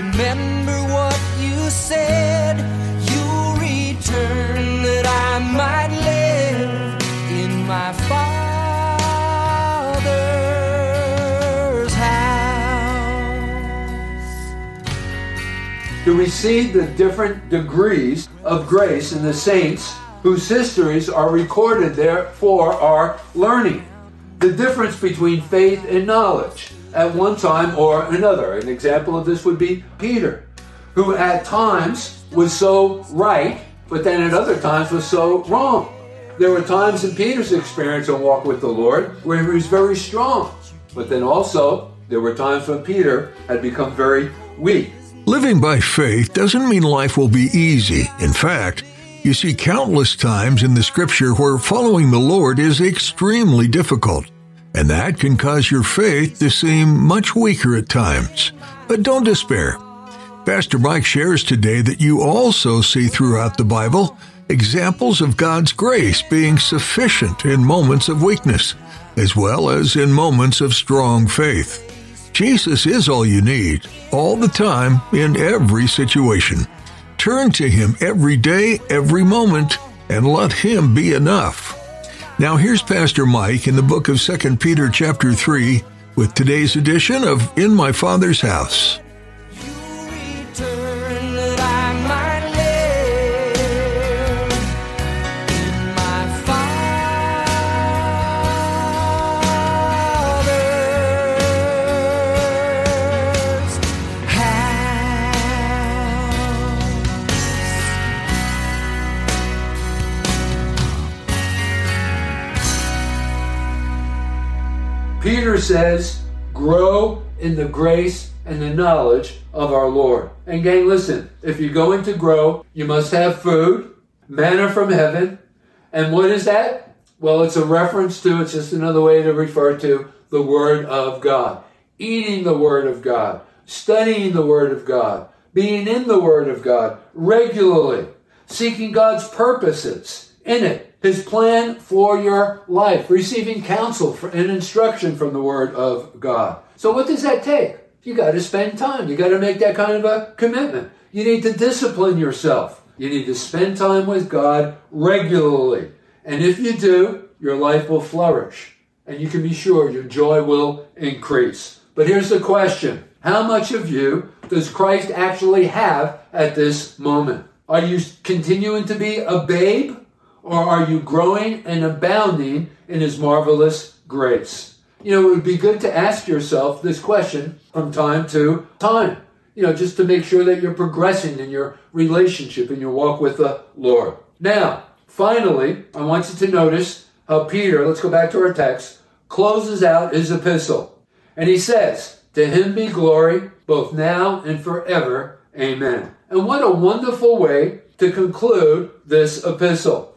Remember what you said. You'll return that I might live in my Father's house. Do we see the different degrees of grace in the saints whose histories are recorded there for our learning? The difference between faith and knowledge at one time or another. An example of this would be Peter, who at times was so right, but then at other times was so wrong. There were times in Peter's experience and walk with the Lord where he was very strong, but then also there were times when Peter had become very weak. Living by faith doesn't mean life will be easy. In fact, you see countless times in the scripture where following the Lord is extremely difficult, and that can cause your faith to seem much weaker at times. But don't despair. Pastor Mike shares today that you also see throughout the Bible examples of God's grace being sufficient in moments of weakness, as well as in moments of strong faith. Jesus is all you need, all the time, in every situation. Turn to Him every day, every moment, and let Him be enough. Now here's Pastor Mike in the book of 2 Peter chapter 3 with today's edition of In My Father's House. Peter says, grow in the grace and the knowledge of our Lord. And gang, listen, if you're going to grow, you must have food, manna from heaven. And what is that? Well, it's a reference to, it's just another way to refer to the Word of God. Eating the Word of God, studying the Word of God, being in the Word of God regularly, seeking God's purposes in it, His plan for your life, receiving counsel and instruction from the Word of God. So, what does that take? You got to spend time. You got to make that kind of a commitment. You need to discipline yourself. You need to spend time with God regularly. And if you do, your life will flourish. And you can be sure your joy will increase. But here's the question How much of you does Christ actually have at this moment? Are you continuing to be a babe? Or are you growing and abounding in His marvelous grace? You know, it would be good to ask yourself this question from time to time. You know, just to make sure that you're progressing in your relationship and your walk with the Lord. Now, finally, I want you to notice how Peter, let's go back to our text, closes out his epistle. And he says, To him be glory, both now and forever. Amen. And what a wonderful way to conclude this epistle.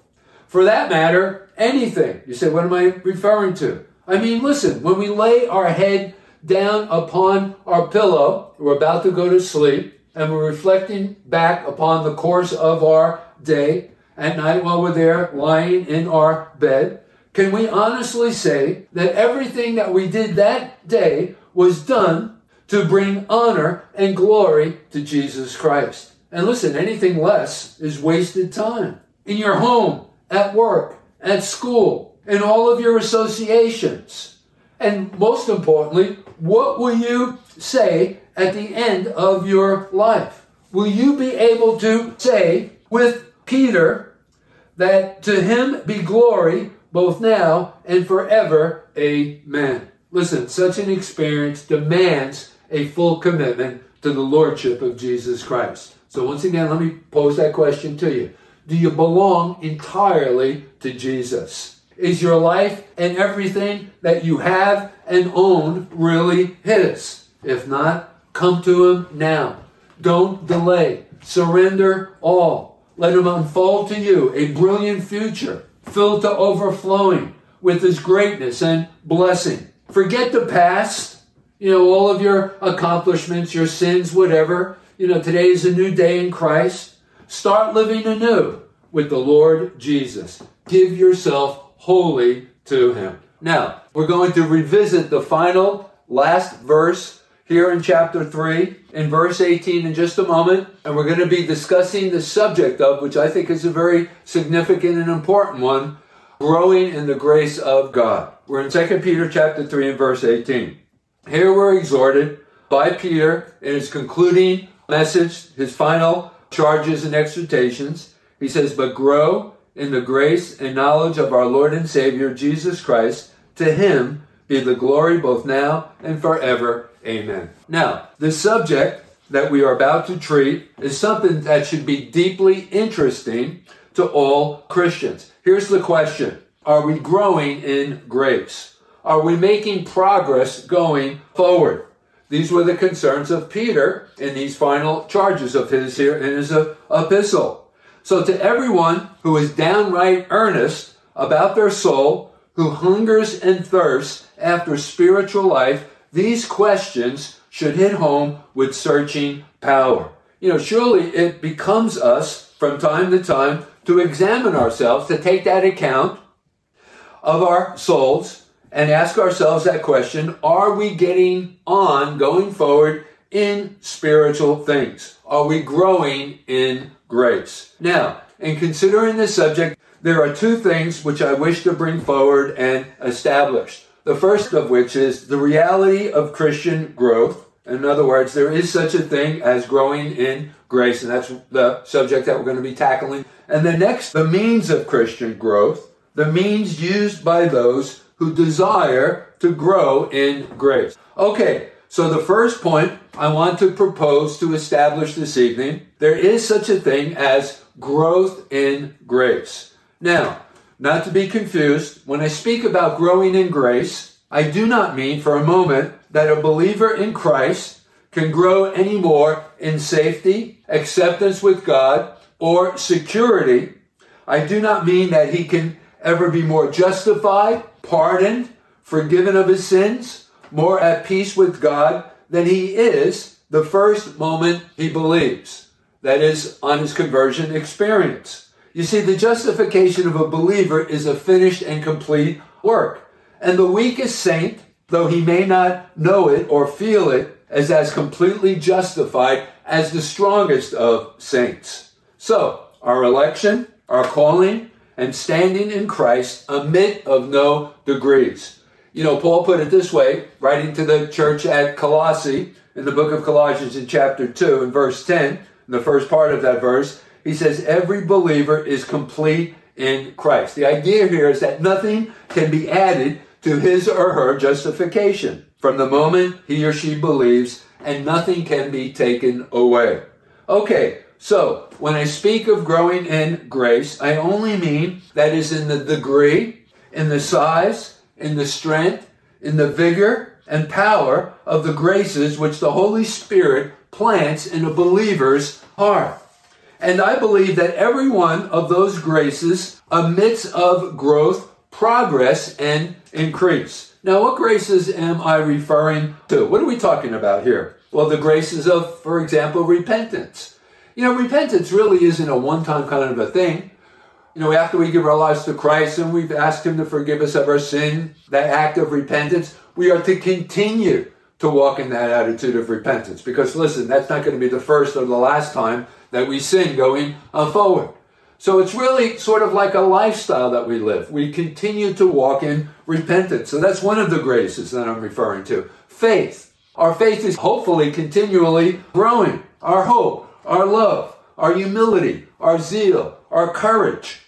For that matter, anything. You say, what am I referring to? I mean, listen, when we lay our head down upon our pillow, we're about to go to sleep, and we're reflecting back upon the course of our day at night while we're there lying in our bed, can we honestly say that everything that we did that day was done to bring honor and glory to Jesus Christ? And listen, anything less is wasted time. In your home, at work, at school, in all of your associations. And most importantly, what will you say at the end of your life? Will you be able to say with Peter that to him be glory both now and forever? Amen. Listen, such an experience demands a full commitment to the Lordship of Jesus Christ. So, once again, let me pose that question to you Do you belong entirely to Jesus? Is your life and everything that you have and own really His? If not, Come to Him now. Don't delay. Surrender all. Let Him unfold to you a brilliant future filled to overflowing with His greatness and blessing. Forget the past, you know, all of your accomplishments, your sins, whatever. You know, today is a new day in Christ. Start living anew with the Lord Jesus. Give yourself wholly to Him. Now, we're going to revisit the final last verse here in chapter 3 in verse 18 in just a moment and we're going to be discussing the subject of which i think is a very significant and important one growing in the grace of god we're in 2 peter chapter 3 and verse 18 here we're exhorted by peter in his concluding message his final charges and exhortations he says but grow in the grace and knowledge of our lord and savior jesus christ to him be the glory both now and forever Amen. Now, the subject that we are about to treat is something that should be deeply interesting to all Christians. Here's the question Are we growing in grace? Are we making progress going forward? These were the concerns of Peter in these final charges of his here in his uh, epistle. So, to everyone who is downright earnest about their soul, who hungers and thirsts after spiritual life, these questions should hit home with searching power. You know, surely it becomes us from time to time to examine ourselves, to take that account of our souls and ask ourselves that question Are we getting on going forward in spiritual things? Are we growing in grace? Now, in considering this subject, there are two things which I wish to bring forward and establish. The first of which is the reality of Christian growth. In other words, there is such a thing as growing in grace, and that's the subject that we're going to be tackling. And the next, the means of Christian growth, the means used by those who desire to grow in grace. Okay, so the first point I want to propose to establish this evening there is such a thing as growth in grace. Now, not to be confused, when I speak about growing in grace, I do not mean for a moment that a believer in Christ can grow any more in safety, acceptance with God, or security. I do not mean that he can ever be more justified, pardoned, forgiven of his sins, more at peace with God than he is the first moment he believes. That is, on his conversion experience. You see, the justification of a believer is a finished and complete work. And the weakest saint, though he may not know it or feel it, is as completely justified as the strongest of saints. So, our election, our calling, and standing in Christ admit of no degrees. You know, Paul put it this way, writing to the church at Colossae in the book of Colossians in chapter 2 and verse 10, in the first part of that verse, he says every believer is complete in Christ. The idea here is that nothing can be added to his or her justification from the moment he or she believes, and nothing can be taken away. Okay, so when I speak of growing in grace, I only mean that is in the degree, in the size, in the strength, in the vigor and power of the graces which the Holy Spirit plants in a believer's heart. And I believe that every one of those graces admits of growth, progress, and increase. Now, what graces am I referring to? What are we talking about here? Well, the graces of, for example, repentance. You know, repentance really isn't a one time kind of a thing. You know, after we give our lives to Christ and we've asked Him to forgive us of our sin, that act of repentance, we are to continue to walk in that attitude of repentance. Because listen, that's not going to be the first or the last time that we sin going uh, forward. So it's really sort of like a lifestyle that we live. We continue to walk in repentance. So that's one of the graces that I'm referring to. Faith. Our faith is hopefully continually growing. Our hope, our love, our humility, our zeal, our courage.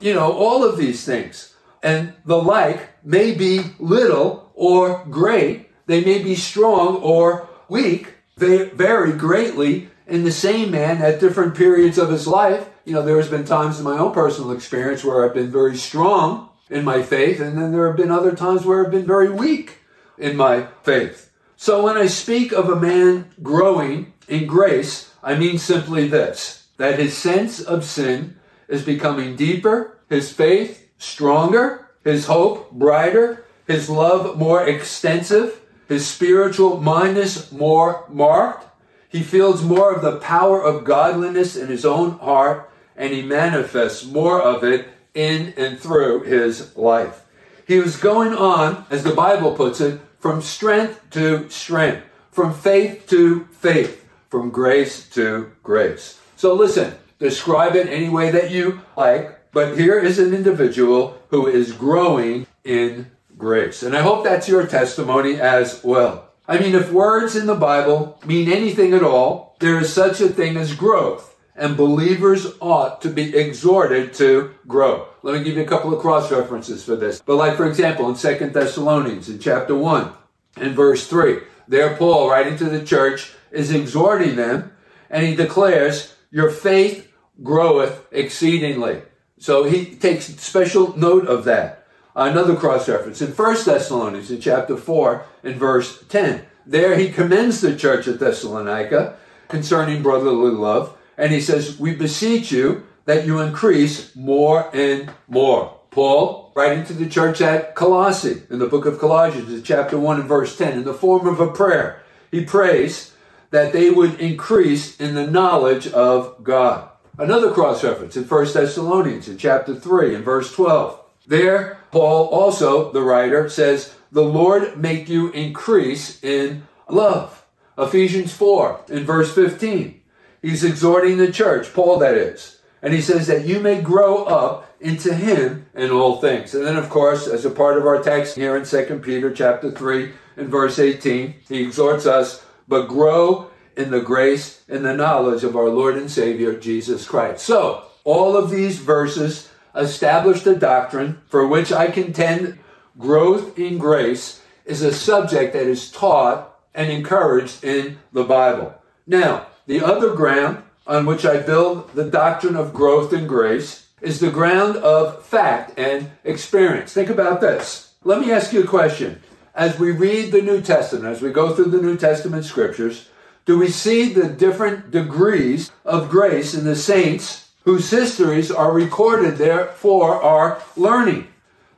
You know, all of these things and the like may be little or great. They may be strong or weak. They vary greatly in the same man at different periods of his life. You know, there has been times in my own personal experience where I've been very strong in my faith, and then there have been other times where I've been very weak in my faith. So when I speak of a man growing in grace, I mean simply this that his sense of sin is becoming deeper, his faith stronger, his hope brighter, his love more extensive, his spiritual mindness more marked. He feels more of the power of godliness in his own heart, and he manifests more of it in and through his life. He was going on, as the Bible puts it, from strength to strength, from faith to faith, from grace to grace. So listen, describe it any way that you like, but here is an individual who is growing in grace. And I hope that's your testimony as well. I mean, if words in the Bible mean anything at all, there is such a thing as growth, and believers ought to be exhorted to grow. Let me give you a couple of cross references for this. But like, for example, in Second Thessalonians, in chapter 1, and verse 3, there Paul, writing to the church, is exhorting them, and he declares, Your faith groweth exceedingly. So he takes special note of that. Another cross reference in 1 Thessalonians in chapter 4 and verse 10. There he commends the church at Thessalonica concerning brotherly love, and he says, We beseech you that you increase more and more. Paul, writing to the church at Colossae in the book of Colossians, in chapter 1 and verse 10, in the form of a prayer, he prays that they would increase in the knowledge of God. Another cross reference in 1 Thessalonians in chapter 3 and verse 12. There, Paul also, the writer, says, The Lord make you increase in love. Ephesians 4 in verse 15. He's exhorting the church, Paul that is. And he says that you may grow up into him in all things. And then, of course, as a part of our text here in 2 Peter chapter 3 and verse 18, he exhorts us, but grow in the grace and the knowledge of our Lord and Savior, Jesus Christ. So, all of these verses establish the doctrine for which I contend growth in grace is a subject that is taught and encouraged in the Bible. Now, the other ground on which I build the doctrine of growth in grace is the ground of fact and experience. Think about this. Let me ask you a question. As we read the New Testament, as we go through the New Testament scriptures, do we see the different degrees of grace in the saints whose histories are recorded there for our learning?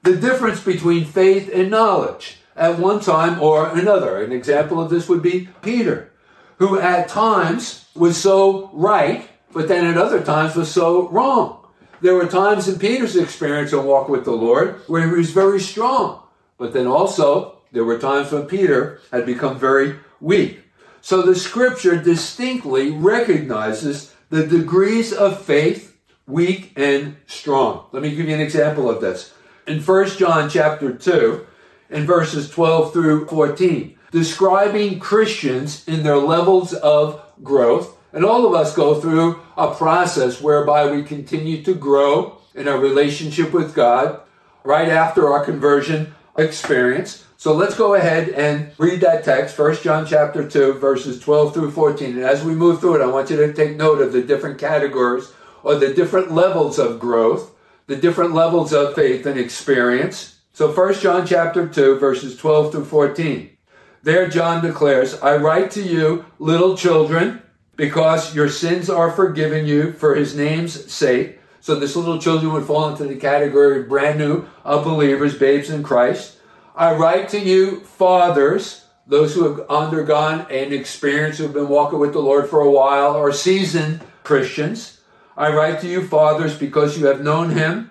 The difference between faith and knowledge at one time or another. An example of this would be Peter, who at times was so right, but then at other times was so wrong. There were times in Peter's experience and walk with the Lord where he was very strong, but then also there were times when Peter had become very weak. So the scripture distinctly recognizes the degrees of faith, weak and strong. Let me give you an example of this. In 1 John chapter 2, in verses 12 through 14, describing Christians in their levels of growth. And all of us go through a process whereby we continue to grow in our relationship with God right after our conversion experience. So let's go ahead and read that text, 1 John chapter 2, verses 12 through 14. And as we move through it, I want you to take note of the different categories or the different levels of growth, the different levels of faith and experience. So 1 John chapter 2, verses 12 through 14. There John declares, I write to you, little children, because your sins are forgiven you for his name's sake. So this little children would fall into the category of brand new uh, believers, babes in Christ. I write to you, fathers, those who have undergone an experience, who have been walking with the Lord for a while, or seasoned Christians. I write to you, fathers, because you have known him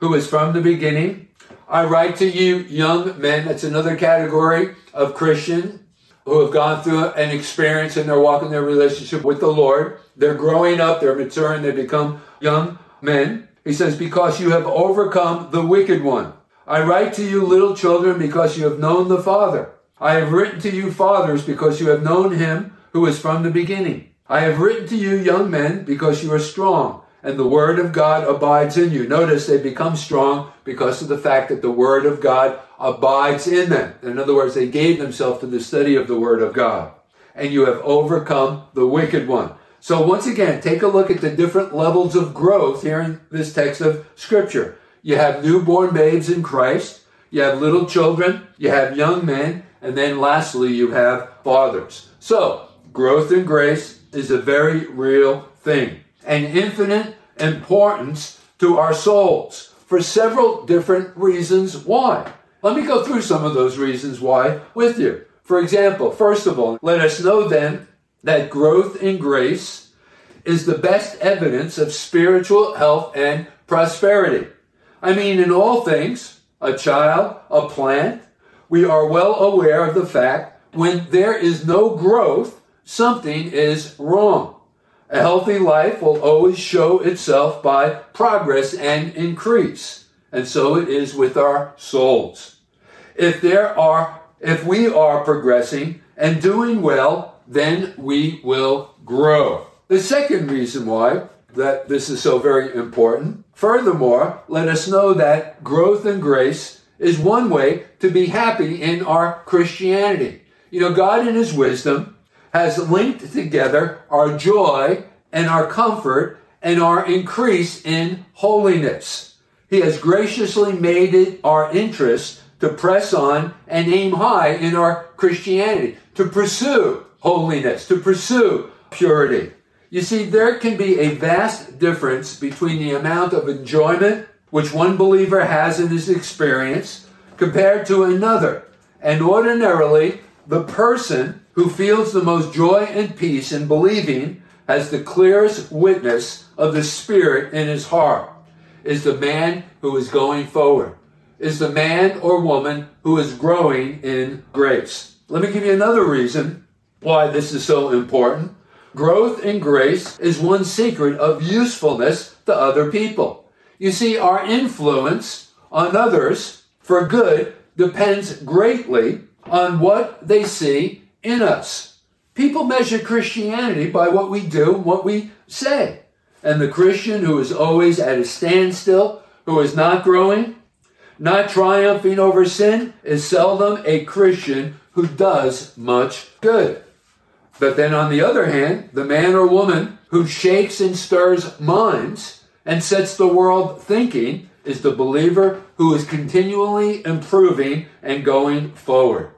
who is from the beginning. I write to you, young men. That's another category of Christian who have gone through an experience and they're walking their relationship with the Lord. They're growing up, they're maturing, they become young men. He says, because you have overcome the wicked one. I write to you, little children, because you have known the Father. I have written to you, fathers, because you have known him who is from the beginning. I have written to you, young men, because you are strong, and the word of God abides in you. Notice they become strong because of the fact that the word of God abides in them. In other words, they gave themselves to the study of the word of God. And you have overcome the wicked one. So once again, take a look at the different levels of growth here in this text of scripture. You have newborn babes in Christ. You have little children. You have young men. And then lastly, you have fathers. So, growth in grace is a very real thing and infinite importance to our souls for several different reasons why. Let me go through some of those reasons why with you. For example, first of all, let us know then that growth in grace is the best evidence of spiritual health and prosperity. I mean, in all things, a child, a plant, we are well aware of the fact when there is no growth, something is wrong. A healthy life will always show itself by progress and increase. And so it is with our souls. If there are, if we are progressing and doing well, then we will grow. The second reason why that this is so very important, furthermore, let us know that growth in grace is one way to be happy in our Christianity. You know, God in His wisdom has linked together our joy and our comfort and our increase in holiness. He has graciously made it our interest to press on and aim high in our Christianity, to pursue holiness, to pursue purity. You see, there can be a vast difference between the amount of enjoyment which one believer has in his experience compared to another. And ordinarily, the person who feels the most joy and peace in believing has the clearest witness of the Spirit in his heart, is the man who is going forward, is the man or woman who is growing in grace. Let me give you another reason why this is so important. Growth in grace is one secret of usefulness to other people. You see, our influence on others for good depends greatly on what they see in us. People measure Christianity by what we do what we say. And the Christian who is always at a standstill, who is not growing, not triumphing over sin, is seldom a Christian who does much good. But then on the other hand, the man or woman who shakes and stirs minds and sets the world thinking is the believer who is continually improving and going forward.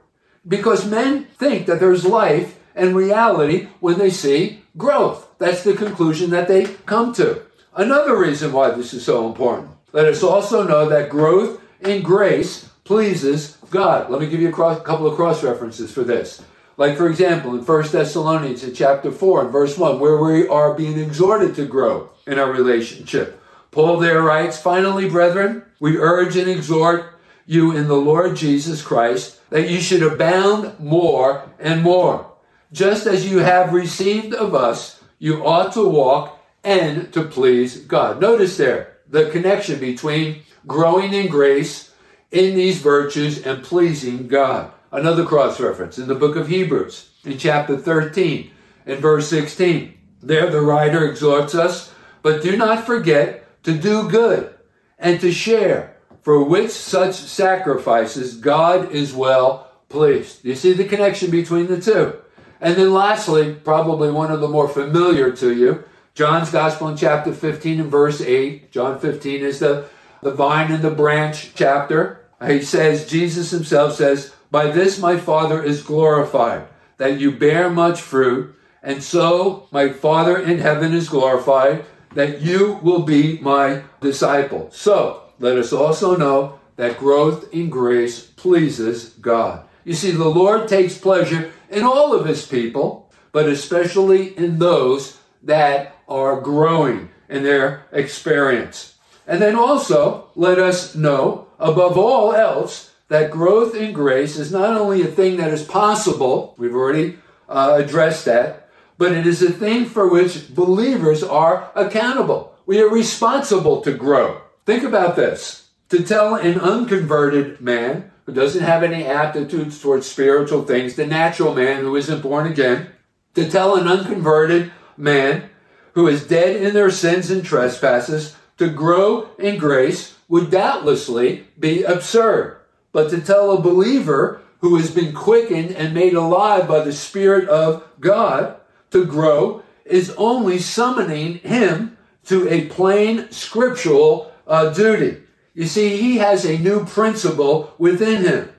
Because men think that there's life and reality when they see growth. That's the conclusion that they come to. Another reason why this is so important. Let us also know that growth in grace pleases God. Let me give you a cross, couple of cross references for this. Like, for example, in 1 Thessalonians in chapter 4 and verse 1, where we are being exhorted to grow in our relationship. Paul there writes, Finally, brethren, we urge and exhort you in the Lord Jesus Christ that you should abound more and more. Just as you have received of us, you ought to walk and to please God. Notice there the connection between growing in grace in these virtues and pleasing God. Another cross reference in the book of Hebrews in chapter 13 and verse 16. There the writer exhorts us, but do not forget to do good and to share, for which such sacrifices God is well pleased. You see the connection between the two. And then lastly, probably one of the more familiar to you, John's Gospel in chapter 15 and verse 8. John 15 is the, the vine and the branch chapter. He says, Jesus himself says, By this my Father is glorified, that you bear much fruit, and so my Father in heaven is glorified, that you will be my disciple. So let us also know that growth in grace pleases God. You see, the Lord takes pleasure in all of his people, but especially in those that are growing in their experience. And then also, let us know, above all else, that growth in grace is not only a thing that is possible, we've already uh, addressed that, but it is a thing for which believers are accountable. We are responsible to grow. Think about this. To tell an unconverted man who doesn't have any aptitudes towards spiritual things, the natural man who isn't born again, to tell an unconverted man who is dead in their sins and trespasses to grow in grace would doubtlessly be absurd. But to tell a believer who has been quickened and made alive by the Spirit of God to grow is only summoning him to a plain scriptural uh, duty. You see, he has a new principle within him.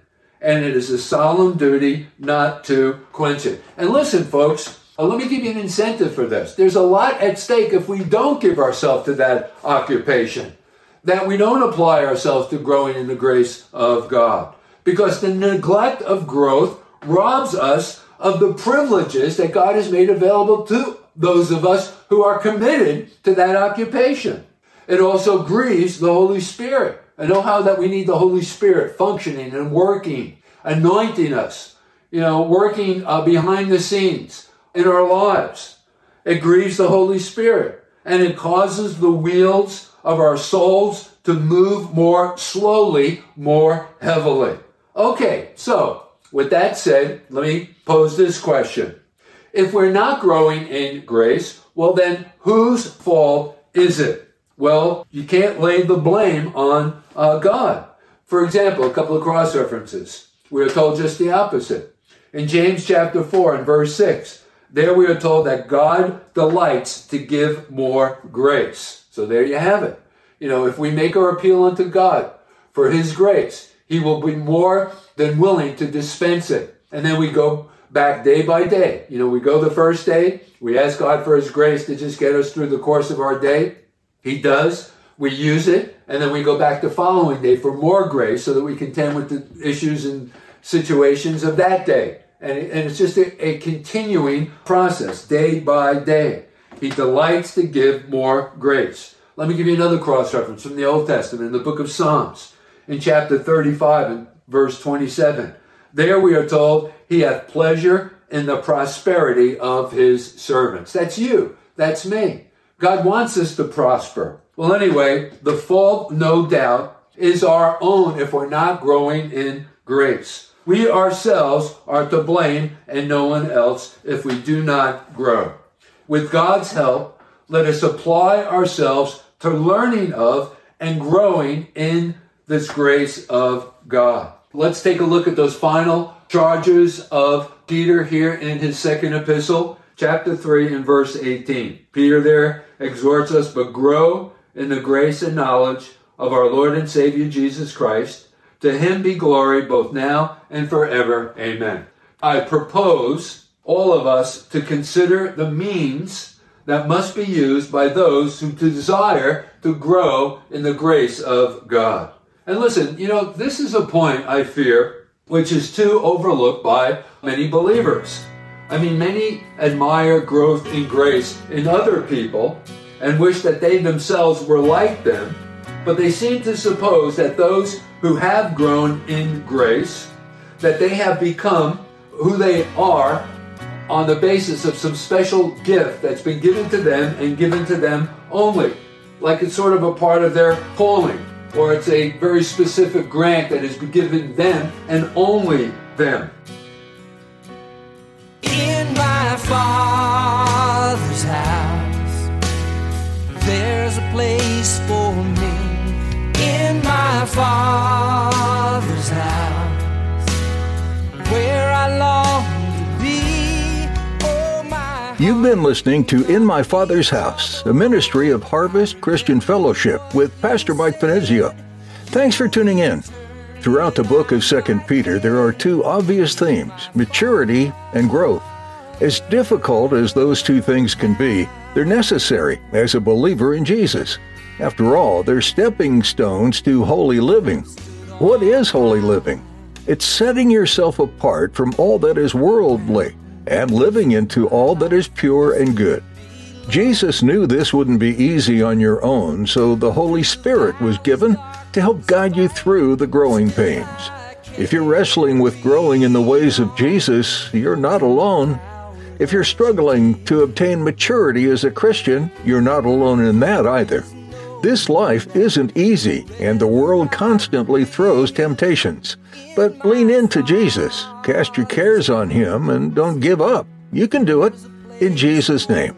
and it is a solemn duty not to quench it. And listen, folks, uh, let me give you an incentive for this. There's a lot at stake if we don't give ourselves to that occupation, that we don't apply ourselves to growing in the grace of God. Because the neglect of growth robs us of the privileges that God has made available to those of us who are committed to that occupation. It also grieves the Holy Spirit. I know how that we need the Holy Spirit functioning and working, anointing us, you know, working uh, behind the scenes in our lives. It grieves the Holy Spirit and it causes the wheels of our souls to move more slowly, more heavily. Okay, so with that said, let me pose this question. If we're not growing in grace, well, then whose fault is it? Well, you can't lay the blame on uh, God. For example, a couple of cross references. We are told just the opposite. In James chapter 4 and verse 6, there we are told that God delights to give more grace. So there you have it. You know, if we make our appeal unto God for His grace, He will be more than willing to dispense it. And then we go back day by day. You know, we go the first day, we ask God for His grace to just get us through the course of our day. He does. We use it, and then we go back the following day for more grace so that we contend with the issues and situations of that day. And, and it's just a, a continuing process, day by day. He delights to give more grace. Let me give you another cross reference from the Old Testament in the book of Psalms, in chapter 35 and verse 27. There we are told, He hath pleasure in the prosperity of His servants. That's you. That's me. God wants us to prosper. Well, anyway, the fault, no doubt, is our own if we're not growing in grace. We ourselves are to blame and no one else if we do not grow. With God's help, let us apply ourselves to learning of and growing in this grace of God. Let's take a look at those final charges of Peter here in his second epistle, chapter 3 and verse 18. Peter there exhorts us, but grow in the grace and knowledge of our Lord and Savior Jesus Christ. To him be glory both now and forever. Amen. I propose all of us to consider the means that must be used by those who desire to grow in the grace of God. And listen, you know, this is a point I fear which is too overlooked by many believers. I mean, many admire growth in grace in other people and wish that they themselves were like them, but they seem to suppose that those who have grown in grace, that they have become who they are on the basis of some special gift that's been given to them and given to them only. Like it's sort of a part of their calling, or it's a very specific grant that has been given them and only them. In my father's house, there's a place for me. In my father's house, where I long You've been listening to In My Father's House, a ministry of Harvest Christian Fellowship with Pastor Mike Finizio. Thanks for tuning in. Throughout the book of 2 Peter, there are two obvious themes maturity and growth. As difficult as those two things can be, they're necessary as a believer in Jesus. After all, they're stepping stones to holy living. What is holy living? It's setting yourself apart from all that is worldly and living into all that is pure and good. Jesus knew this wouldn't be easy on your own, so the Holy Spirit was given to help guide you through the growing pains. If you're wrestling with growing in the ways of Jesus, you're not alone. If you're struggling to obtain maturity as a Christian, you're not alone in that either. This life isn't easy, and the world constantly throws temptations. But lean into Jesus, cast your cares on Him, and don't give up. You can do it in Jesus' name.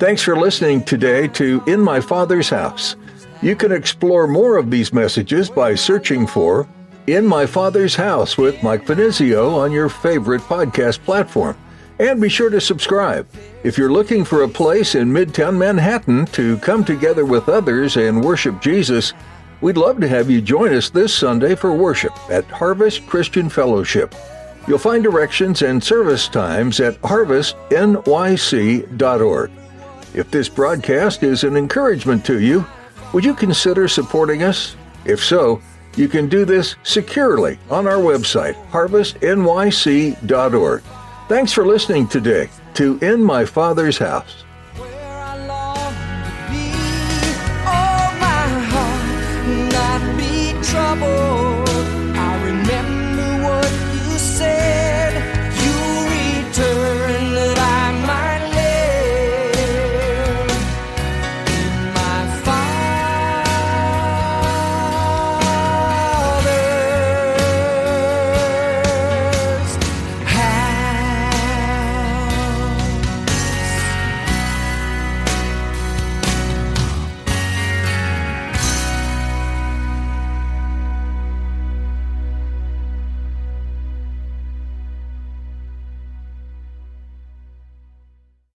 Thanks for listening today to In My Father's House. You can explore more of these messages by searching for In My Father's House with Mike Finizio on your favorite podcast platform. And be sure to subscribe. If you're looking for a place in Midtown Manhattan to come together with others and worship Jesus, We'd love to have you join us this Sunday for worship at Harvest Christian Fellowship. You'll find directions and service times at harvestnyc.org. If this broadcast is an encouragement to you, would you consider supporting us? If so, you can do this securely on our website, harvestnyc.org. Thanks for listening today to In My Father's House.